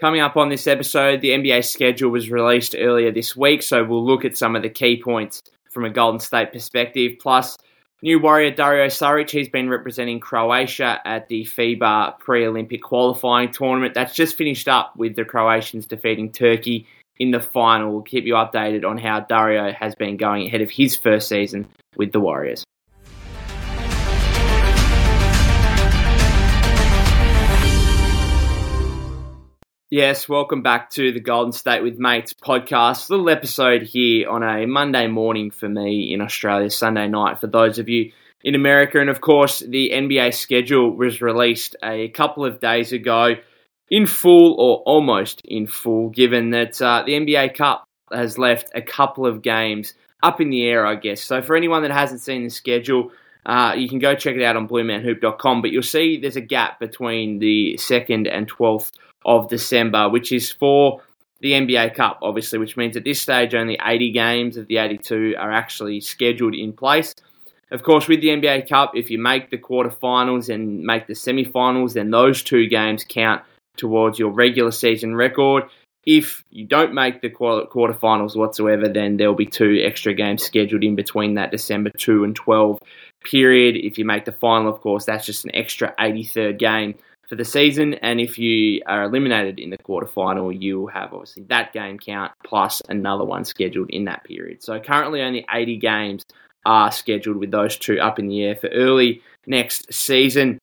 Coming up on this episode, the NBA schedule was released earlier this week, so we'll look at some of the key points from a Golden State perspective. Plus, new Warrior Dario Saric, he's been representing Croatia at the FIBA pre Olympic qualifying tournament. That's just finished up with the Croatians defeating Turkey in the final. We'll keep you updated on how Dario has been going ahead of his first season with the Warriors. Yes, welcome back to the Golden State with Mates podcast. Little episode here on a Monday morning for me in Australia, Sunday night for those of you in America. And of course, the NBA schedule was released a couple of days ago in full or almost in full, given that uh, the NBA Cup has left a couple of games up in the air, I guess. So for anyone that hasn't seen the schedule, uh, you can go check it out on bluemanhoop.com, but you'll see there's a gap between the 2nd and 12th of December, which is for the NBA Cup, obviously, which means at this stage only 80 games of the 82 are actually scheduled in place. Of course, with the NBA Cup, if you make the quarterfinals and make the semifinals, then those two games count towards your regular season record. If you don't make the quarterfinals whatsoever, then there'll be two extra games scheduled in between that December 2 and 12 period. If you make the final, of course, that's just an extra 83rd game for the season. And if you are eliminated in the quarterfinal, you'll have obviously that game count plus another one scheduled in that period. So currently only 80 games are scheduled with those two up in the air for early next season.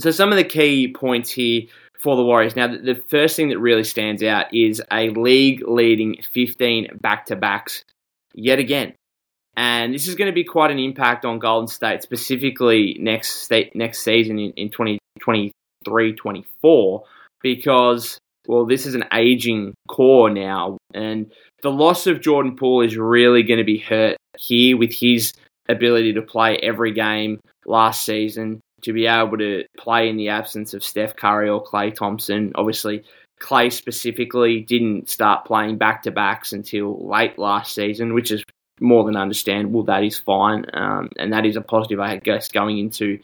So some of the key points here for the Warriors. Now, the first thing that really stands out is a league leading 15 back to backs yet again. And this is going to be quite an impact on Golden State, specifically next next season in, in 2023 24 because, well, this is an aging core now. And the loss of Jordan Poole is really going to be hurt here with his ability to play every game last season, to be able to play in the absence of Steph Curry or Klay Thompson. Obviously, Klay specifically didn't start playing back to backs until late last season, which is more than understandable. That is fine. Um, and that is a positive, I guess, going into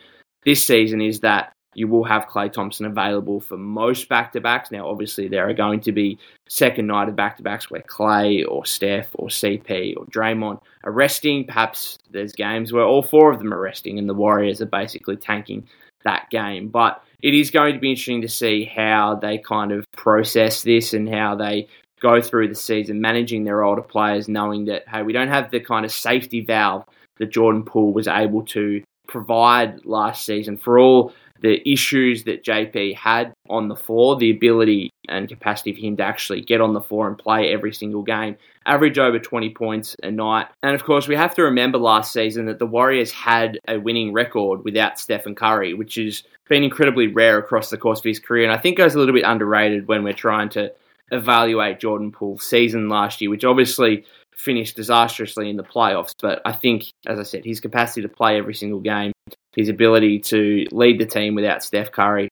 this season is that you will have Klay Thompson available for most back to backs. Now, obviously, there are going to be second night of back to backs where Klay or Steph or CP or Draymond are resting. Perhaps there's games where all four of them are resting and the Warriors are basically tanking that game. But it is going to be interesting to see how they kind of process this and how they go through the season managing their older players, knowing that, hey, we don't have the kind of safety valve that Jordan Poole was able to provide last season for all the issues that JP had on the floor, the ability and capacity for him to actually get on the floor and play every single game, average over 20 points a night. And of course, we have to remember last season that the Warriors had a winning record without Stephen Curry, which has been incredibly rare across the course of his career. And I think goes a little bit underrated when we're trying to evaluate Jordan Poole's season last year, which obviously finished disastrously in the playoffs. But I think, as I said, his capacity to play every single game his ability to lead the team without Steph Curry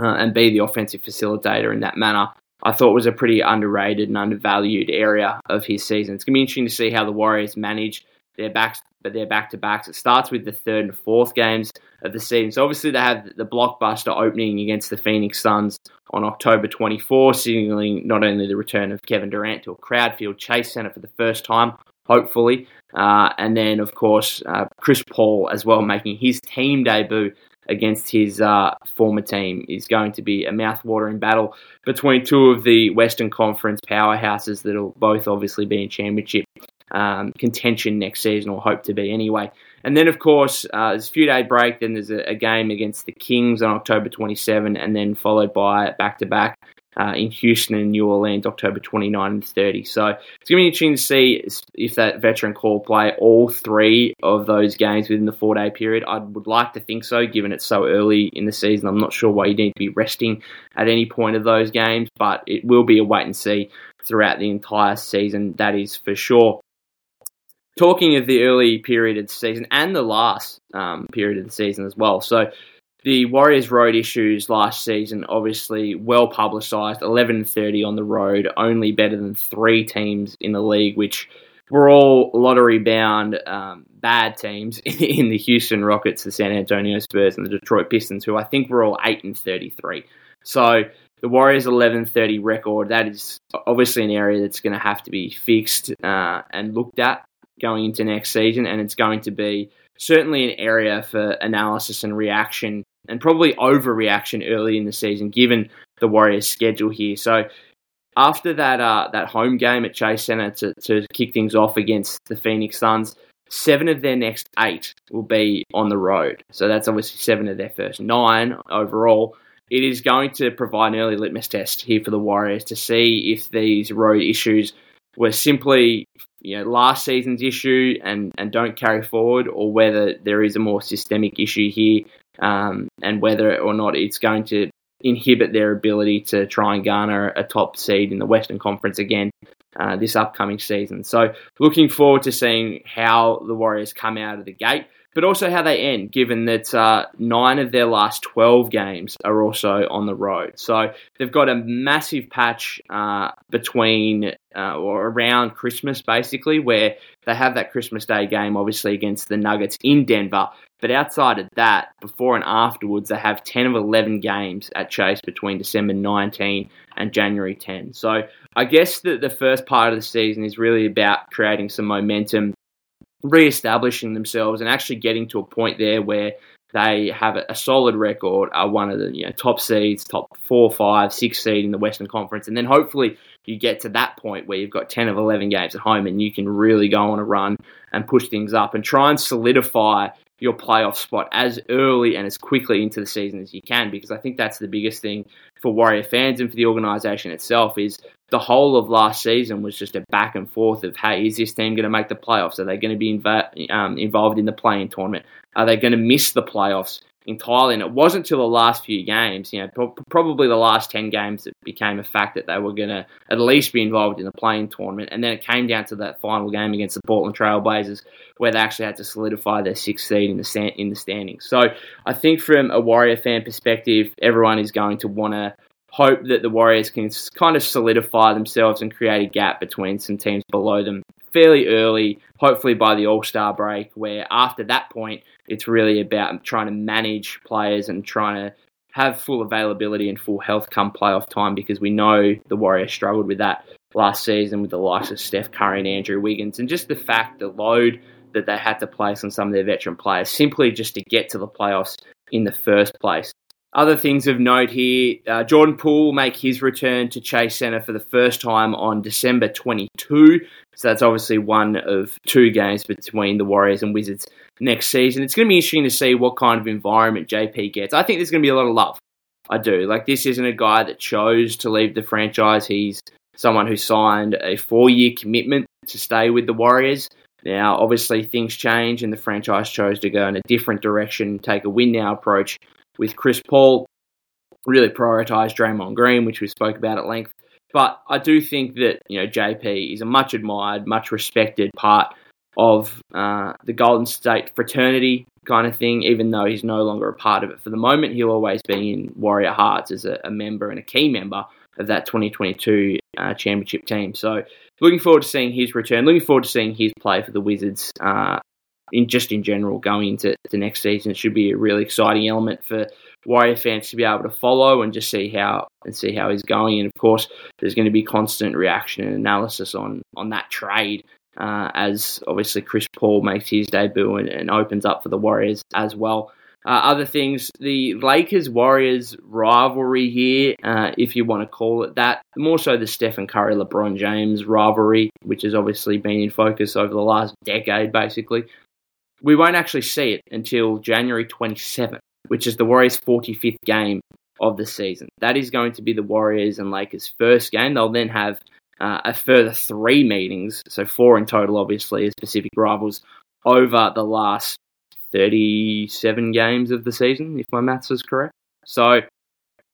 uh, and be the offensive facilitator in that manner, I thought was a pretty underrated and undervalued area of his season. It's going to be interesting to see how the Warriors manage their backs, but their back to backs. It starts with the third and fourth games of the season. So obviously they have the blockbuster opening against the Phoenix Suns on October 24, signaling not only the return of Kevin Durant to a crowd field Chase Center for the first time, hopefully. Uh, and then, of course, uh, Chris Paul as well making his team debut against his uh, former team is going to be a mouth-watering battle between two of the Western Conference powerhouses that'll both obviously be in championship um, contention next season, or hope to be anyway. And then, of course, uh, there's a few day break. Then there's a, a, game against the Kings on October 27, and then followed by back to back in Houston and New Orleans, October 29 and 30. So it's going to be interesting to see if that veteran core play all three of those games within the four day period. I would like to think so, given it's so early in the season. I'm not sure why you need to be resting at any point of those games, but it will be a wait and see throughout the entire season, that is for sure. Talking of the early period of the season and the last um, period of the season as well. So the Warriors' road issues last season, obviously well publicised. 11 30 on the road, only better than three teams in the league, which were all lottery bound um, bad teams in the Houston Rockets, the San Antonio Spurs, and the Detroit Pistons, who I think were all 8 and 33. So the Warriors' 11-30 record that is obviously an area that's going to have to be fixed uh, and looked at going into next season, and it's going to be certainly an area for analysis and reaction, and probably overreaction early in the season, given the Warriors' schedule here. So after that uh, that home game at Chase Center to, to kick things off against the Phoenix Suns, seven of their next eight will be on the road. So that's obviously seven of their first nine overall. It is going to provide an early litmus test here for the Warriors to see if these road issues were simply you know last season's issue and, and don't carry forward, or whether there is a more systemic issue here, um, and whether or not it's going to inhibit their ability to try and garner a top seed in the Western Conference again uh, this upcoming season. So, looking forward to seeing how the Warriors come out of the gate, but also how they end, given that uh, nine of their last 12 games are also on the road. So, they've got a massive patch uh, between uh, or around Christmas, basically, where they have that Christmas Day game, obviously, against the Nuggets in Denver. But outside of that, before and afterwards, they have 10 of 11 games at Chase between December 19 and January 10. So I guess that the first part of the season is really about creating some momentum, re-establishing themselves, and actually getting to a point there where they have a solid record, are one of the you know, top seeds, top four, five, six seed in the Western Conference, and then hopefully you get to that point where you've got 10 of 11 games at home and you can really go on a run and push things up and try and solidify your playoff spot as early and as quickly into the season as you can because I think that's the biggest thing for Warrior fans and for the organisation itself is the whole of last season was just a back and forth of hey is this team going to make the playoffs? Are they going to be inv- um, involved in the play-in tournament? Are they going to miss the playoffs entirely. And it wasn't until the last few games, you know, pro- probably the last 10 games that became a fact that they were going to at least be involved in the play-in tournament. And then it came down to that final game against the Portland Trailblazers where they actually had to solidify their sixth seed in the, in the standings. So I think from a Warrior fan perspective, everyone is going to want to hope that the Warriors can kind of solidify themselves and create a gap between some teams below them fairly early, hopefully by the All Star break, where after that point, it's really about trying to manage players and trying to have full availability and full health come playoff time because we know the Warriors struggled with that last season with the likes of Steph Curry and Andrew Wiggins, and just the fact, the load that they had to place on some of their veteran players simply just to get to the playoffs in the first place. Other things of note here uh, Jordan Poole will make his return to Chase Center for the first time on December 22. So that's obviously one of two games between the Warriors and Wizards next season. It's going to be interesting to see what kind of environment JP gets. I think there's going to be a lot of love. I do. Like, this isn't a guy that chose to leave the franchise. He's someone who signed a four year commitment to stay with the Warriors. Now, obviously, things change, and the franchise chose to go in a different direction, take a win now approach with Chris Paul, really prioritise Draymond Green, which we spoke about at length. But I do think that you know JP is a much admired, much respected part of uh, the Golden State fraternity kind of thing. Even though he's no longer a part of it for the moment, he'll always be in Warrior hearts as a, a member and a key member of that 2022 uh, championship team. So looking forward to seeing his return. Looking forward to seeing his play for the Wizards uh, in just in general going into the next season. It should be a really exciting element for Warrior fans to be able to follow and just see how and see how he's going. And of course, there's going to be constant reaction and analysis on on that trade uh, as obviously Chris Paul makes his debut and, and opens up for the Warriors as well. Uh, other things, the Lakers Warriors rivalry here, uh, if you want to call it that, more so the Stephen Curry LeBron James rivalry, which has obviously been in focus over the last decade, basically we won't actually see it until January 27th, which is the Warriors' 45th game of the season. That is going to be the Warriors and Lakers' first game. They'll then have uh, a further three meetings, so four in total, obviously, as Pacific rivals, over the last 37 games of the season, if my maths is correct. So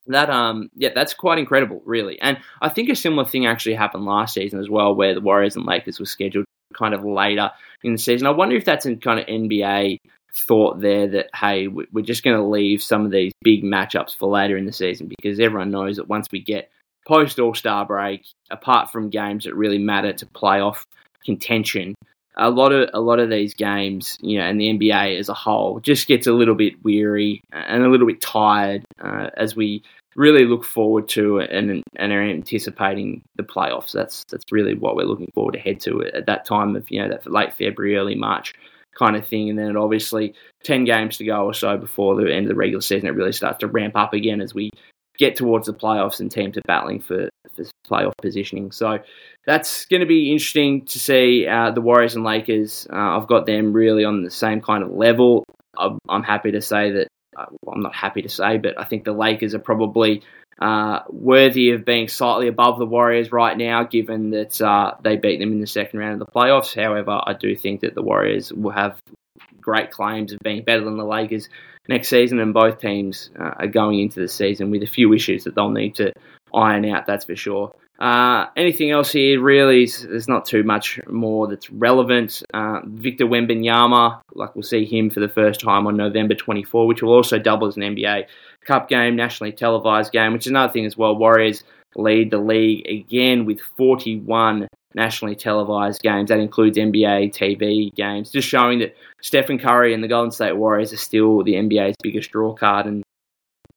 that um yeah that's quite incredible really and i think a similar thing actually happened last season as well where the warriors and lakers were scheduled kind of later in the season. I wonder if that's a kind of NBA thought there that hey, we're just going to leave some of these big matchups for later in the season because everyone knows that once we get post All Star break, apart from games that really matter to playoff contention, a lot of a lot of these games, you know, and the NBA as a whole just gets a little bit weary and a little bit tired uh, as we really look forward to and and are anticipating the playoffs. That's that's really what we're looking forward to head to at that time of you know that late February, early March kind of thing. And then obviously ten games to go or so before the end of the regular season, it really starts to ramp up again as we get towards the playoffs and teams are battling for, for playoff positioning. So that's going to be interesting to see uh, the Warriors and Lakers. Uh, I've got them really on the same kind of level. I'm, I'm happy to say that. Uh, well, I'm not happy to say, but I think the Lakers are probably uh, worthy of being slightly above the Warriors right now, given that uh, they beat them in the second round of the playoffs. However, I do think that the Warriors will have great claims of being better than the Lakers next season, and both teams uh, are going into the season with a few issues that they'll need to iron out, that's for sure. Uh, anything else here? Really, there's not too much more that's relevant. Uh, Victor Wembanyama, like we'll see him for the first time on November 24, which will also double as an NBA Cup game, nationally televised game, which is another thing as well. Warriors lead the league again with 41 nationally televised games. That includes NBA TV games, just showing that Stephen Curry and the Golden State Warriors are still the NBA's biggest draw card. And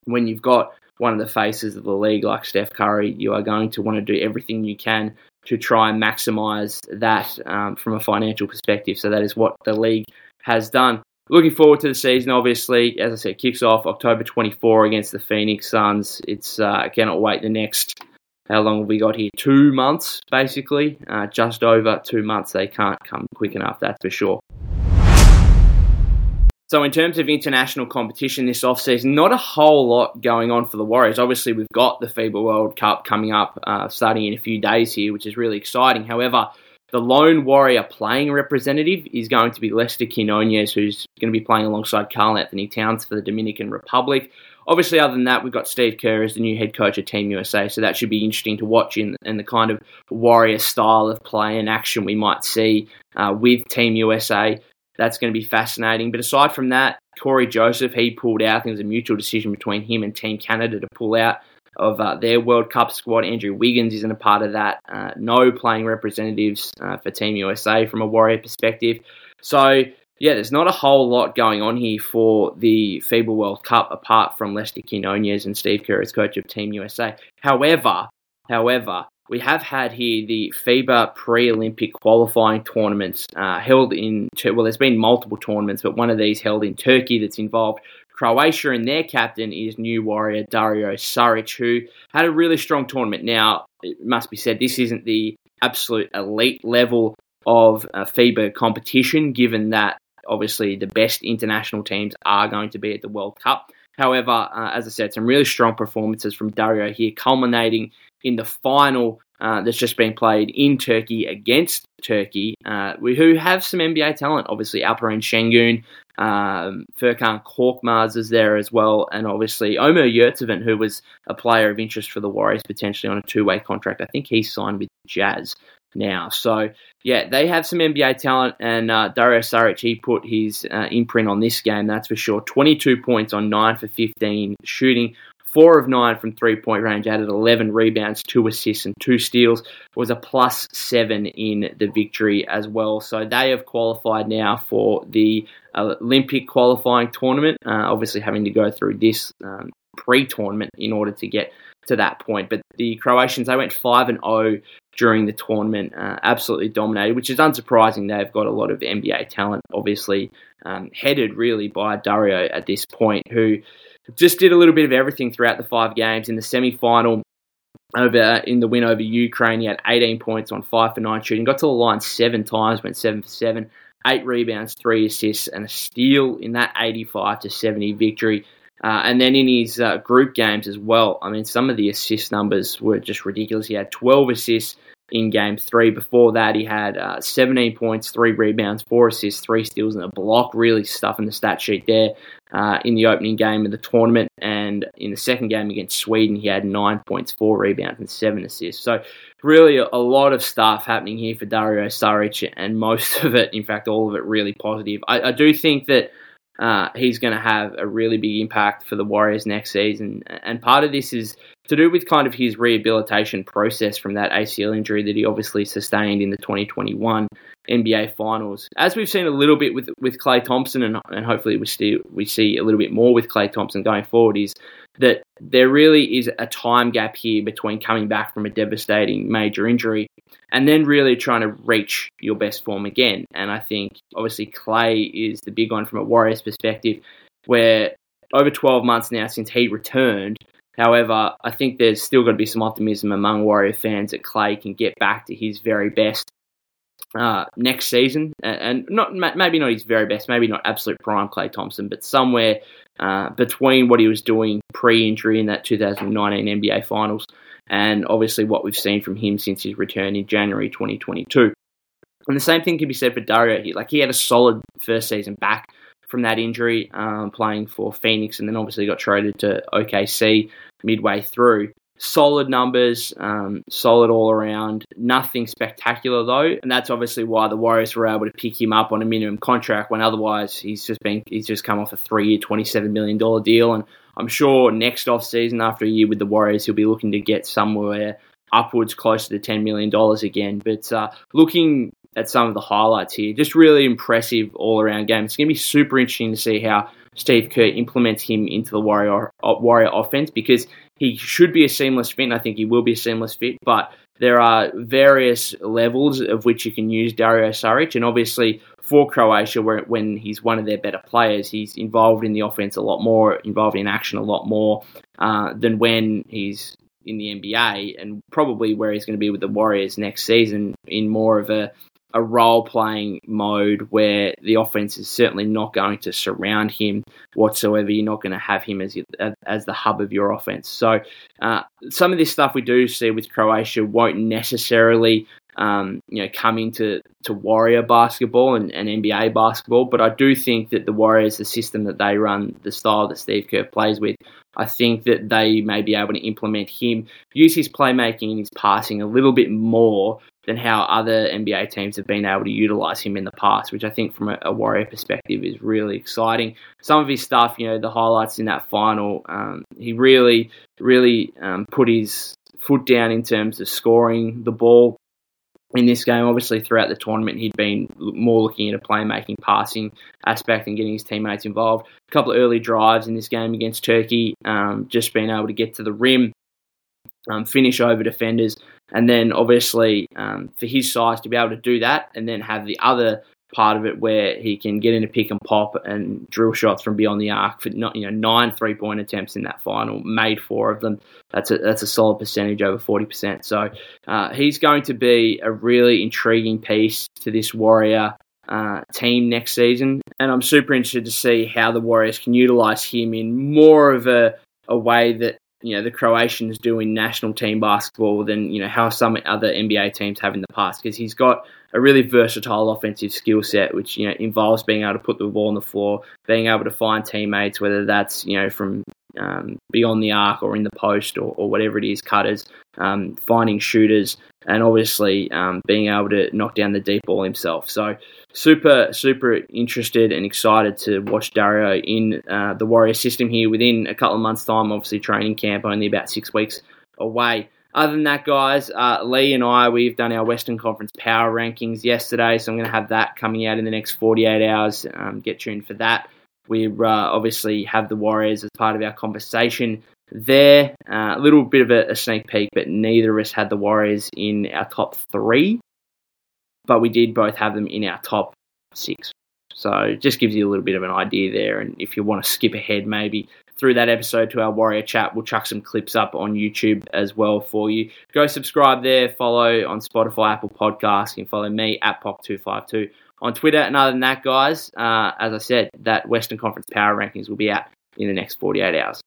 when you've got one of the faces of the league like Steph Curry, you are going to want to do everything you can to try and maximise that um, from a financial perspective. So that is what the league has done. Looking forward to the season, obviously. As I said, kicks off October 24 against the Phoenix Suns. It's uh, cannot wait the next how long have we got here? Two months, basically. Uh, just over two months. They can't come quick enough, that's for sure. So, in terms of international competition this offseason, not a whole lot going on for the Warriors. Obviously, we've got the FIBA World Cup coming up uh, starting in a few days here, which is really exciting. However, the lone Warrior playing representative is going to be Lester Quinones, who's going to be playing alongside Karl-Anthony Towns for the Dominican Republic. Obviously, other than that, we've got Steve Kerr as the new head coach of Team USA, so that should be interesting to watch in, in the kind of warrior style of play and action we might see uh, with Team USA. That's going to be fascinating. But aside from that, Cory Joseph, he pulled out. I think it was a mutual decision between him and Team Canada to pull out of uh, their World Cup squad. Andrew Wiggins isn't a part of that. Uh, no playing representatives uh, for Team USA from a Warrior perspective. So yeah, there's not a whole lot going on here for the FIBA World Cup apart from Lester Quinones and Steve Kerr as coach of Team USA. However, however, we have had here the FIBA pre-Olympic qualifying tournaments uh, held in. Well, there's been multiple tournaments, but one of these held in Turkey that's involved Croatia, and their captain is new warrior Dario Saric, who had a really strong tournament. Now, it must be said, this isn't the absolute elite level of uh, FIBA competition, given that obviously the best international teams are going to be at the World Cup. However, uh, as I said, some really strong performances from Dario here, culminating in the final uh, that's just been played in Turkey against Turkey, uh, who have some NBA talent. Obviously, Alperen Sengun, um, Furkan Korkmaz is there as well, and obviously Omer Yurtseven, who was a player of interest for the Warriors potentially on a two-way contract. I think he signed with Jazz now. So, yeah, they have some NBA talent, and uh, Dario Saric, he put his uh, imprint on this game, that's for sure. 22 points on 9 for 15 shooting, 4 of 9 from three point range, added 11 rebounds, 2 assists, and 2 steals. Was a plus 7 in the victory as well. So they have qualified now for the Olympic qualifying tournament, uh, obviously having to go through this um, pre tournament in order to get to that point. But the Croatians, they went 5 and 0 during the tournament, uh, absolutely dominated, which is unsurprising. They've got a lot of NBA talent, obviously, um, headed really by Dario at this point, who just did a little bit of everything throughout the five games. In the semi final, over in the win over Ukraine, he had 18 points on 5 for 9 shooting, got to the line seven times, went 7 for 7, 8 rebounds, 3 assists, and a steal in that 85 to 70 victory. Uh, and then in his uh, group games as well, I mean, some of the assist numbers were just ridiculous. He had 12 assists in game three. Before that, he had uh, 17 points, three rebounds, four assists, three steals, and a block. Really stuffing the stat sheet there uh, in the opening game of the tournament. And in the second game against Sweden, he had nine points, four rebounds, and seven assists. So, really, a, lot of stuff happening here for Dario Saric, and most of it, in fact, all of it, really positive. I, I do think that uh, he's going to have a really big impact for the Warriors next season. And part of this is to do with kind of his rehabilitation process from that ACL injury that he obviously sustained in the 2021 NBA Finals. As we've seen a little bit with with Klay Thompson, and, and hopefully we see we see a little bit more with Klay Thompson going forward, is that there really is a time gap here between coming back from a devastating major injury and then really trying to reach your best form again. And I think obviously Klay is the big one from a Warriors perspective, where over 12 months now since he returned. However, I think there's still got to be some optimism among Warrior fans that Klay can get back to his very best uh, next season, and not maybe not his very best, maybe not absolute prime Klay Thompson, but somewhere uh, between what he was doing pre-injury in that 2019 NBA Finals, and obviously what we've seen from him since his return in January 2022. And the same thing can be said for Dario. Like he had a solid first season back from that injury, um, playing for Phoenix, and then obviously got traded to OKC midway through solid numbers, um, solid all around. Nothing spectacular though, and that's obviously why the Warriors were able to pick him up on a minimum contract when otherwise he's just been he's just come off a three-year, twenty-seven million dollar deal, and I'm sure next off season after a year with the Warriors he'll be looking to get somewhere upwards closer to ten million dollars again. But uh, looking at some of the highlights here, just really impressive all around game. It's going to be super interesting to see how Steve Kerr implements him into the Warrior uh, Warrior offense because he should be a seamless fit. And I think he will be a seamless fit, but there are various levels of which you can use Dario Saric, and obviously for Croatia, where when he's one of their better players, he's involved in the offense a lot more, involved in action a lot more uh, than when he's in the NBA, and probably where he's going to be with the Warriors next season in more of a a role playing mode where the offense is certainly not going to surround him whatsoever. You're not going to have him as as the hub of your offense. So uh, some of this stuff we do see with Croatia won't necessarily um, you know come into to Warrior basketball and, and, NBA basketball, but I do think that the Warriors, the system that they run, the style that Steve Kerr plays with, I think that they may be able to implement him, use his playmaking and his passing a little bit more than how other NBA teams have been able to utilize him in the past, which I think from a, a Warrior perspective is really exciting. Some of his stuff, you know, the highlights in that final, um, he really, really um, put his foot down in terms of scoring the ball in this game. Obviously, throughout the tournament, he'd been more looking at a playmaking, passing aspect and getting his teammates involved. A couple of early drives in this game against Turkey, um, just being able to get to the rim, um, finish over defenders, and then obviously um, for his size to be able to do that, and then have the other part of it where he can get in a pick and pop and drill shots from beyond the arc for not you know nine three point attempts in that final, made four of them. That's a that's a solid percentage, over forty percent. So uh, he's going to be a really intriguing piece to this Warrior uh, team next season, and I'm super interested to see how the Warriors can utilize him in more of a a way that you know the Croatians do in national team basketball than you know how some other NBA teams have in the past because he's got a really versatile offensive skill set which you know involves being able to put the ball on the floor, being able to find teammates whether that's you know from um, beyond the arc or in the post or, or whatever it is, cutters, um, finding shooters, and obviously um, being able to knock down the deep ball himself. So super, super interested and excited to watch Dario in uh, the Warrior system here within a couple of months' time. Obviously, training camp only about six weeks away. Other than that, guys, uh, Lee and I, we've done our Western Conference power rankings yesterday, so I'm going to have that coming out in the next 48 hours. Um, get tuned for that. We uh, obviously have the Warriors as part of our conversation there. Uh, a little bit of a, a, sneak peek, but neither of us had the Warriors in our top three, but we did both have them in our top six. So just gives you a little bit of an idea there. And if you want to skip ahead, maybe through that episode to our Warrior chat, we'll chuck some clips up on YouTube as well for you. Go subscribe there, follow on Spotify, Apple Podcasts, can follow me at POC252 on Twitter. And other than that, guys, uh, as I said, that Western Conference power rankings will be out in the next 48 hours.